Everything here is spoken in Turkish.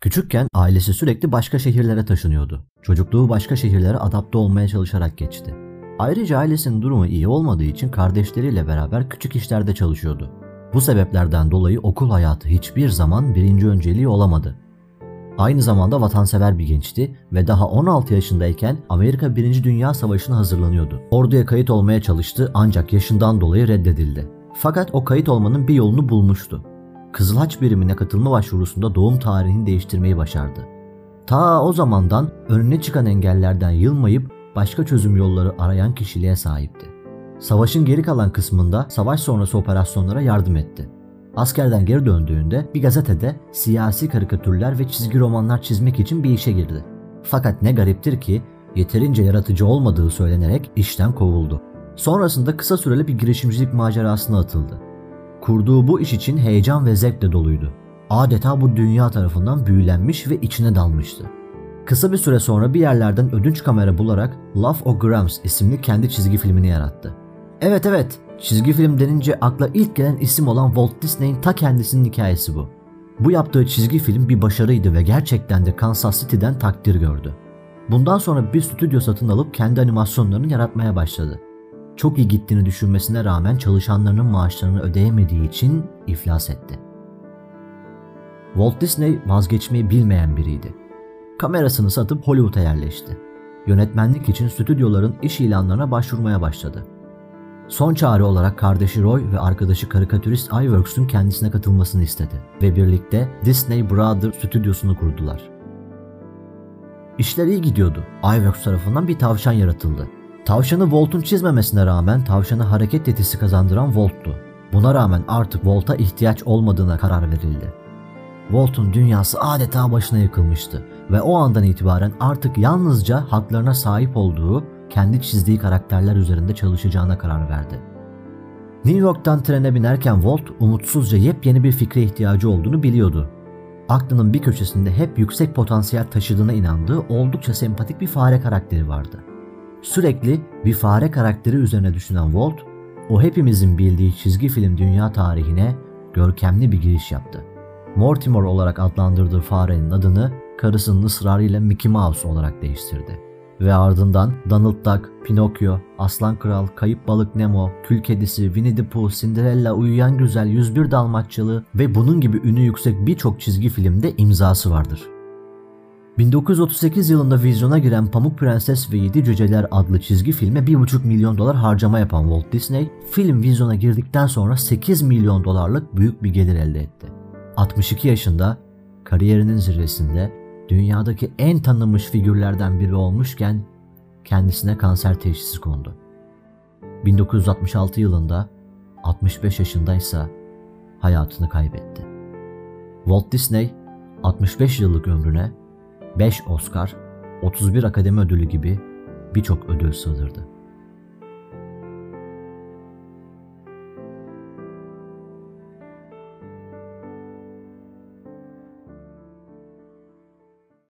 Küçükken ailesi sürekli başka şehirlere taşınıyordu. Çocukluğu başka şehirlere adapte olmaya çalışarak geçti. Ayrıca ailesinin durumu iyi olmadığı için kardeşleriyle beraber küçük işlerde çalışıyordu. Bu sebeplerden dolayı okul hayatı hiçbir zaman birinci önceliği olamadı. Aynı zamanda vatansever bir gençti ve daha 16 yaşındayken Amerika 1. Dünya Savaşı'na hazırlanıyordu. Orduya kayıt olmaya çalıştı ancak yaşından dolayı reddedildi. Fakat o kayıt olmanın bir yolunu bulmuştu. Kızılhaç birimine katılma başvurusunda doğum tarihini değiştirmeyi başardı. Ta o zamandan önüne çıkan engellerden yılmayıp başka çözüm yolları arayan kişiliğe sahipti. Savaşın geri kalan kısmında savaş sonrası operasyonlara yardım etti. Askerden geri döndüğünde bir gazetede siyasi karikatürler ve çizgi romanlar çizmek için bir işe girdi. Fakat ne gariptir ki yeterince yaratıcı olmadığı söylenerek işten kovuldu. Sonrasında kısa süreli bir girişimcilik macerasına atıldı. Kurduğu bu iş için heyecan ve zevkle doluydu. Adeta bu dünya tarafından büyülenmiş ve içine dalmıştı. Kısa bir süre sonra bir yerlerden ödünç kamera bularak Love o Grams isimli kendi çizgi filmini yarattı. Evet evet, çizgi film denince akla ilk gelen isim olan Walt Disney'in ta kendisinin hikayesi bu. Bu yaptığı çizgi film bir başarıydı ve gerçekten de Kansas City'den takdir gördü. Bundan sonra bir stüdyo satın alıp kendi animasyonlarını yaratmaya başladı. Çok iyi gittiğini düşünmesine rağmen çalışanlarının maaşlarını ödeyemediği için iflas etti. Walt Disney vazgeçmeyi bilmeyen biriydi. Kamerasını satıp Hollywood'a yerleşti. Yönetmenlik için stüdyoların iş ilanlarına başvurmaya başladı. Son çare olarak kardeşi Roy ve arkadaşı karikatürist iWorks'un kendisine katılmasını istedi ve birlikte Disney Brother stüdyosunu kurdular. İşler iyi gidiyordu. iWorks tarafından bir tavşan yaratıldı. Tavşanı Walt'un çizmemesine rağmen tavşanı hareket yetisi kazandıran Walt'tu. Buna rağmen artık Walt'a ihtiyaç olmadığına karar verildi. Walt'un dünyası adeta başına yıkılmıştı ve o andan itibaren artık yalnızca haklarına sahip olduğu kendi çizdiği karakterler üzerinde çalışacağına karar verdi. New York'tan trene binerken Walt umutsuzca yepyeni bir fikre ihtiyacı olduğunu biliyordu. Aklının bir köşesinde hep yüksek potansiyel taşıdığına inandığı oldukça sempatik bir fare karakteri vardı. Sürekli bir fare karakteri üzerine düşünen Walt, o hepimizin bildiği çizgi film dünya tarihine görkemli bir giriş yaptı. Mortimer olarak adlandırdığı farenin adını karısının ısrarıyla Mickey Mouse olarak değiştirdi. Ve ardından Donald Duck, Pinokyo, Aslan Kral, Kayıp Balık Nemo, Kül Kedisi, Winnie the Pooh, Cinderella, Uyuyan Güzel, 101 Dalmatçalı ve bunun gibi ünü yüksek birçok çizgi filmde imzası vardır. 1938 yılında vizyona giren Pamuk Prenses ve Yedi Cüceler adlı çizgi filme 1,5 milyon dolar harcama yapan Walt Disney, film vizyona girdikten sonra 8 milyon dolarlık büyük bir gelir elde etti. 62 yaşında, kariyerinin zirvesinde, dünyadaki en tanınmış figürlerden biri olmuşken kendisine kanser teşhisi kondu. 1966 yılında 65 yaşındaysa hayatını kaybetti. Walt Disney 65 yıllık ömrüne 5 Oscar, 31 Akademi Ödülü gibi birçok ödül sığdırdı.